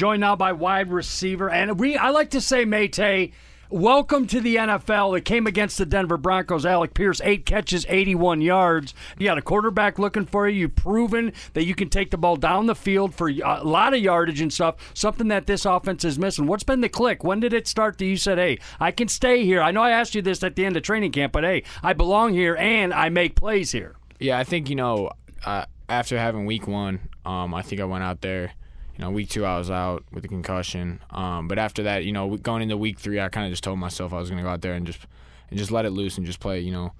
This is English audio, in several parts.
joined now by wide receiver. And we, I like to say, Mate, welcome to the NFL. It came against the Denver Broncos. Alec Pierce, eight catches, 81 yards. You got a quarterback looking for you. You've proven that you can take the ball down the field for a lot of yardage and stuff, something that this offense is missing. What's been the click? When did it start that you said, hey, I can stay here? I know I asked you this at the end of training camp, but hey, I belong here and I make plays here. Yeah, I think, you know, uh, after having week one, um, I think I went out there. You know, week two I was out with a concussion. Um, but after that, you know, going into week three, I kind of just told myself I was going to go out there and just and just let it loose and just play. You know,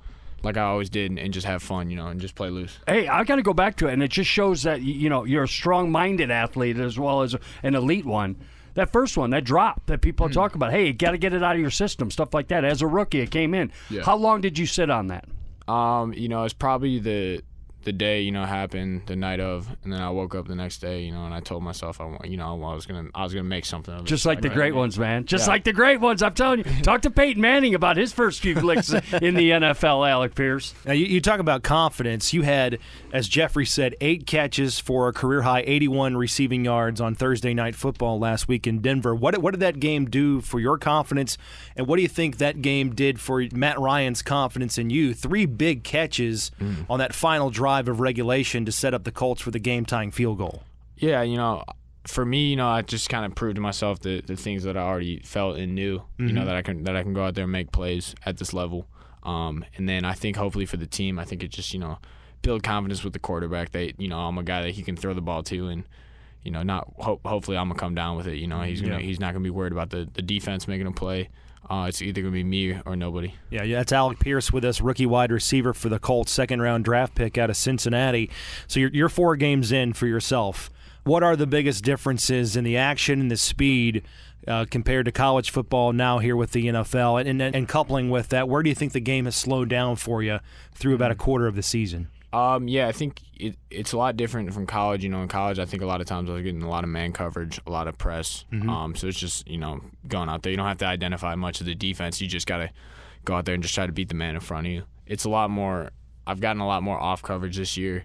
like I always did, and just have fun. You know, and just play loose. Hey, I got to go back to it, and it just shows that you know you're a strong-minded athlete as well as an elite one. That first one, that drop that people mm. talk about. Hey, you got to get it out of your system, stuff like that. As a rookie, it came in. Yeah. How long did you sit on that? Um, you know, it's probably the the day you know happened the night of and then i woke up the next day you know and i told myself i want you know i was gonna i was gonna make something of it. Just like the great ones man. Just yeah. like the great ones i'm telling you. Talk to peyton manning about his first few licks in the nfl alec pierce. Now you, you, talk about confidence. You had as jeffrey said eight catches for a career high 81 receiving yards on thursday night football last week in denver. What, what did that game do for your confidence? And what do you think that game did for matt ryan's confidence in you? Three big catches mm. on that final drive drive of regulation to set up the Colts for the game tying field goal. Yeah, you know, for me, you know, I just kind of proved to myself the, the things that I already felt and knew. Mm-hmm. You know mm-hmm. that I can that I can go out there and make plays at this level. Um, and then I think hopefully for the team, I think it just you know build confidence with the quarterback that you know I'm a guy that he can throw the ball to and you know not ho- hopefully I'm gonna come down with it. You know he's gonna yeah. he's not gonna be worried about the the defense making a play. Uh, it's either going to be me or nobody. Yeah, yeah, that's Alec Pierce with us, rookie wide receiver for the Colts, second round draft pick out of Cincinnati. So you're, you're four games in for yourself. What are the biggest differences in the action and the speed uh, compared to college football now here with the NFL? And, and, and coupling with that, where do you think the game has slowed down for you through about a quarter of the season? Um, yeah, I think it, it's a lot different from college. You know, in college, I think a lot of times I was getting a lot of man coverage, a lot of press. Mm-hmm. Um, so it's just you know going out there. You don't have to identify much of the defense. You just got to go out there and just try to beat the man in front of you. It's a lot more. I've gotten a lot more off coverage this year,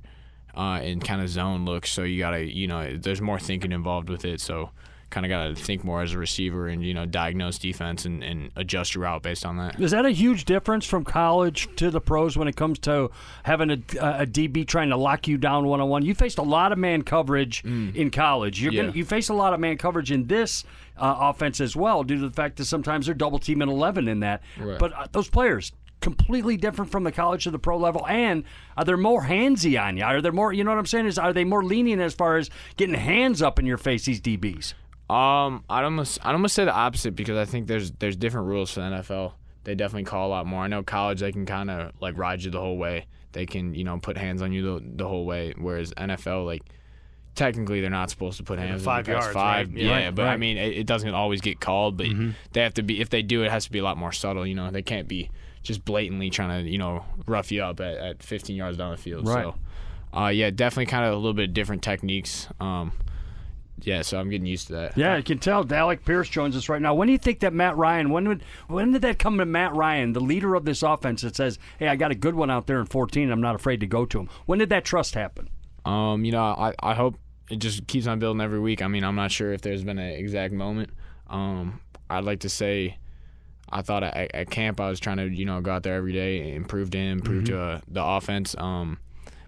uh, and kind of zone looks. So you gotta, you know, there's more thinking involved with it. So kind of got to think more as a receiver and you know diagnose defense and, and adjust your route based on that. Is that a huge difference from college to the pros when it comes to having a, a DB trying to lock you down one on one? You faced a lot of man coverage mm. in college. You're yeah. gonna, you face a lot of man coverage in this uh, offense as well, due to the fact that sometimes they're double teaming eleven in that. Right. But uh, those players completely different from the college to the pro level? And are they more handsy on you? Are they more? You know what I'm saying? Is are they more lenient as far as getting hands up in your face? These DBs. Um, I'd almost I'd almost say the opposite because I think there's there's different rules for the NFL. They definitely call a lot more. I know college they can kind of like ride you the whole way. They can you know put hands on you the, the whole way. Whereas NFL like technically they're not supposed to put hands five yards five right? yeah right, but i mean it, it, doesn't always get called but mm-hmm. they have to be if they do it has to be a lot more subtle you know they can't be just blatantly trying to you know rough you up at, at 15 yards down the field right. so uh, yeah definitely kind of a little bit different techniques um, yeah, so I'm getting used to that. Yeah, you can tell. Alec Pierce joins us right now. When do you think that Matt Ryan? When would when did that come to Matt Ryan, the leader of this offense, that says, "Hey, I got a good one out there in 14. I'm not afraid to go to him." When did that trust happen? Um, you know, I I hope it just keeps on building every week. I mean, I'm not sure if there's been an exact moment. Um, I'd like to say. I thought at, at camp I was trying to you know go out there every day, improve to him, improve mm-hmm. to uh, the offense. Um,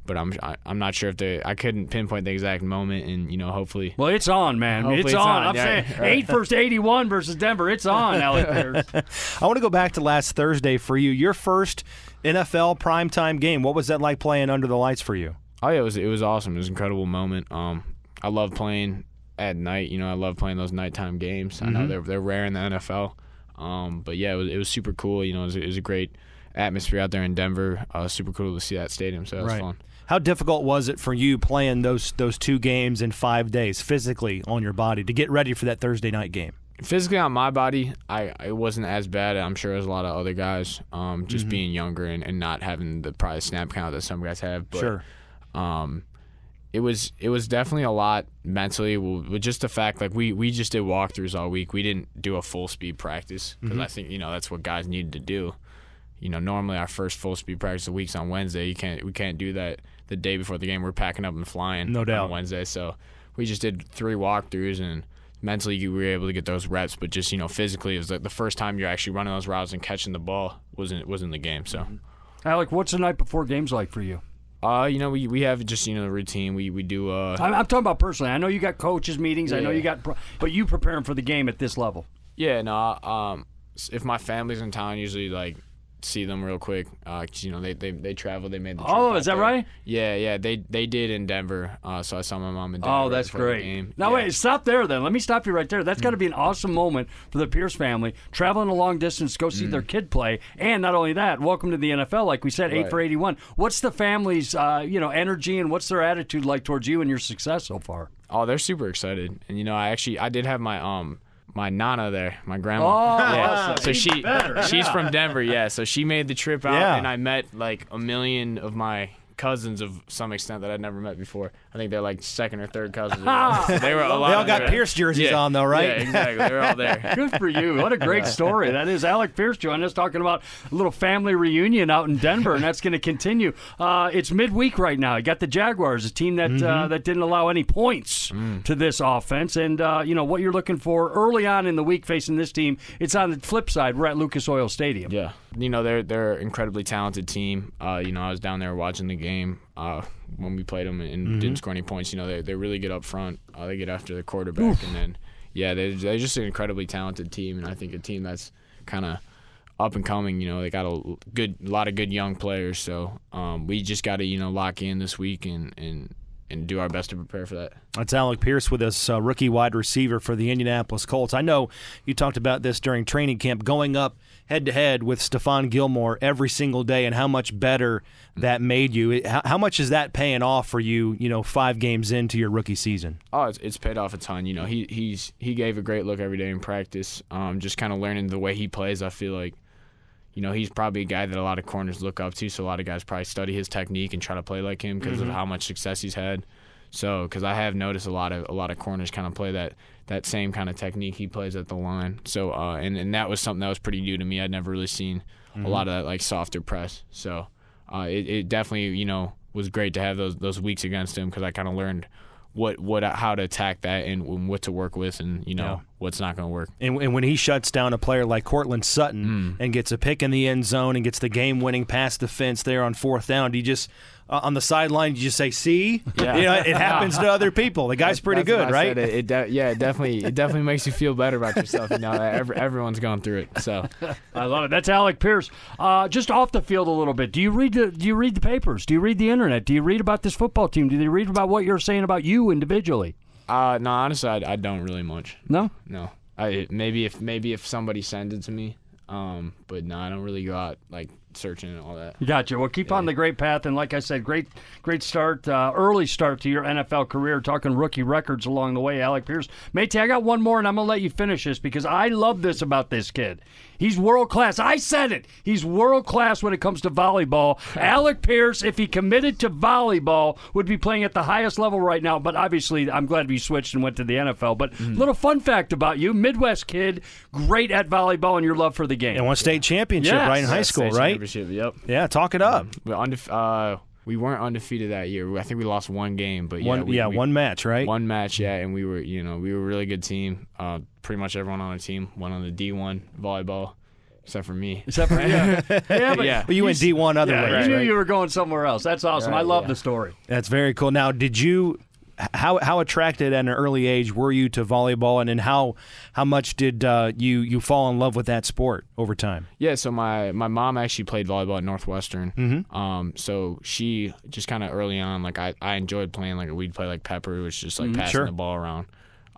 but I'm I, am i am not sure if they I couldn't pinpoint the exact moment and you know hopefully. Well it's on man. It's, it's, on, on. I'm yeah, saying right. eight versus 81 versus Denver. It's on Alec I want to go back to last Thursday for you. Your first NFL primetime game what was that like playing under the lights for you? Oh yeah it was it was awesome. It was an incredible moment. Um I love playing at night. You know I love playing those nighttime games. Mm-hmm. I know mm-hmm. they're they're rare in the NFL um but yeah it was, it was super cool. You know it was, it was a great atmosphere out there in Denver. Uh, super cool to see that stadium, so that was right. fun. How difficult was it for you playing those those two games in five days physically on your body to get ready for that Thursday night game? Physically on my body, I it wasn't as bad. I'm sure as a lot of other guys. Um, just mm-hmm. being younger and, and not having the probably snap count that some guys have. But, sure. Um, it was it was definitely a lot mentally with just the fact like we we just did walkthroughs all week. We didn't do a full speed practice because mm-hmm. I think you know that's what guys needed to do. You know, normally our first full speed practice of weeks on Wednesday. You can't we can't do that the day before the game. We're packing up and flying. No doubt. On Wednesday, so we just did three walkthroughs and mentally we were able to get those reps, but just you know physically, it was like the first time you're actually running those routes and catching the ball wasn't was in the game. So, Alec, what's the night before games like for you? uh, you know, we, we have just you know the routine. We we do uh I'm, I'm talking about personally. I know you got coaches meetings. I know Yeah. you got, but you preparing for the game at this level. yeah no um if my family's in town, usually like see them real quick. Uh, 'cause, you know they they they travel. They made the Oh, is that there. right? Yeah, yeah. They they did in Denver. Uh, so I saw my mom in Denver. Oh, that's great. Now Yeah. wait, stop there then. Let me stop you right there. That's got to be an awesome moment for the Pierce family, traveling a long distance to go see Mm. their kid play, and not only that, welcome to the NFL. Like we said, eight Right. for eighty-one. What's the family's, uh, you know, energy and what's their attitude like towards you and your success so far? Oh, they're super excited, and you know, I actually I did have my um my nana there, my grandma. Oh, yeah. awesome. So she better, she's yeah. from Denver, yeah. So she made the trip out, Yeah. and I met like a million of my cousins of some extent that I'd never met before. I think they're like second or third cousins. They were a lot. They all got there. Pierce jerseys Yeah. on, though, right? Yeah, exactly. They're all there. Good for you. What a great story. That is Alec Pierce joining us talking about a little family reunion out in Denver, and that's going to continue. Uh, it's midweek right now. You got the Jaguars, a team that uh, that didn't allow any points to this offense. And, uh, you know, what you're looking for early on in the week facing this team, it's on the flip side. We're at Lucas Oil Stadium. Yeah, you know they're they're an incredibly talented team. Uh, you know I was down there watching the game uh, when we played them and didn't score any points. You know they they really get up front. Uh, they get after the quarterback and then yeah they they're just an incredibly talented team and I think a team that's kind of up and coming. You know they got a good a lot of good young players. So um, we just got to you know lock in this week and and and do our best to prepare for that. That's Alec Pierce with us, uh, rookie wide receiver for the Indianapolis Colts. I know you talked about this during training camp, going up head to head with Stephon Gilmore every single day, and how much better that made you. How, how much is that paying off for you? You know, five games into your rookie season. Oh, it's, it's paid off a ton. You know, he he's he gave a great look every day in practice. Um, just kind of learning the way he plays. I feel like, you know, he's probably a guy that a lot of corners look up to. So a lot of guys probably study his technique and try to play like him because of how much success he's had. So, because I have noticed a lot of a lot of corners kind of play that that same kind of technique he plays at the line. So, uh, and and that was something that was pretty new to me. I'd never really seen a lot of that like softer press. So, uh, it, it definitely you know was great to have those those weeks against him because I kind of learned what what how to attack that and what to work with and you know Yeah. what's not going to work. And, and when he shuts down a player like Courtland Sutton mm. and gets a pick in the end zone and gets the game winning pass defense there on fourth down, do you just uh, on the sideline you just say, "See, Yeah. you know, it happens to other people." The guy's pretty That's good, right? It, it de- yeah, it definitely it definitely makes you feel better about yourself. You know, every, everyone's gone through it. So I love it. That's Alec Pierce. Uh, just off the field a little bit. Do you read the Do you read the papers? Do you read the internet? Do you read about this football team? Do you read about what you're saying about you individually? uh, no, honestly, I, I don't really much. No. No, I maybe if maybe if somebody sends it to me, um, but no, I don't really go out like searching and all that. Gotcha. Well, keep on the great path, and like I said, great, great start, uh, early start to your NFL career. Talking rookie records along the way, Alec Pierce. Matey, I got one more, and I'm gonna let you finish this because I love this about this kid. He's world class. I said it. He's world class when it comes to volleyball. Alec Pierce, if he committed to volleyball, would be playing at the highest level right now. But obviously, I'm glad he switched and went to the NFL. But a little fun fact about you: Midwest kid, great at volleyball, and your love for the game. and won state championship Yes. right in high school, state right? Championship, Yep. Yeah, talk it up. We undefe- uh, we weren't undefeated that year. I think we lost one game, but yeah, one, we, yeah, we- one match, right? one match, yeah, and we were, you know, we were a really good team. Uh, pretty much everyone on the team went on the D1 volleyball, except for me. Except for yeah, yeah, but Yeah. Well, you went D one other yeah, ways, you knew right? you were going somewhere else. That's awesome. I love yeah. the story. That's very cool. Now, did you how how attracted at an early age were you to volleyball, and then how how much did uh, you you fall in love with that sport over time? Yeah, so my my mom actually played volleyball at Northwestern. Mm-hmm. Um, so she just kind of early on, like I, I enjoyed playing. Like we'd play like pepper, which is just like passing Mm-hmm. sure. the ball around.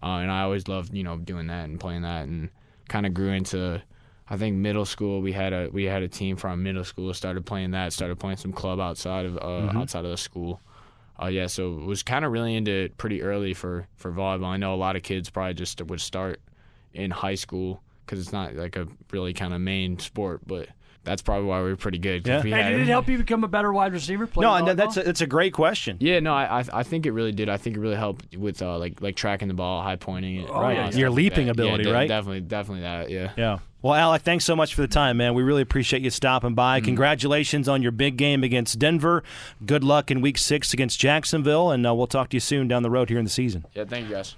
Uh, and I always loved you know doing that and playing that, and kind of grew into. I think middle school we had a we had a team from middle school. Started playing that. Started playing some club outside of uh, Mm-hmm. outside of the school. Uh, yeah, so was kind of really into it pretty early for for volleyball. I know a lot of kids probably just would start in high school because it's not like a really kind of main sport, but that's probably why we were pretty good. Yeah. we Hey, had- did it help you become a better wide receiver? Player? No, playing and that's a, that's a great question. yeah, no, I, I I think it really did. I think it really helped with uh, like like tracking the ball, high pointing it, Oh, yeah. uh, Your stuff like leaping ability, yeah, de- right? Definitely, definitely that. Yeah. Yeah. Well, Alec, thanks so much for the time, man. We really appreciate you stopping by. Congratulations on your big game against Denver. Good luck in Week Six against Jacksonville, and uh, we'll talk to you soon down the road here in the season. Yeah. Thank you guys.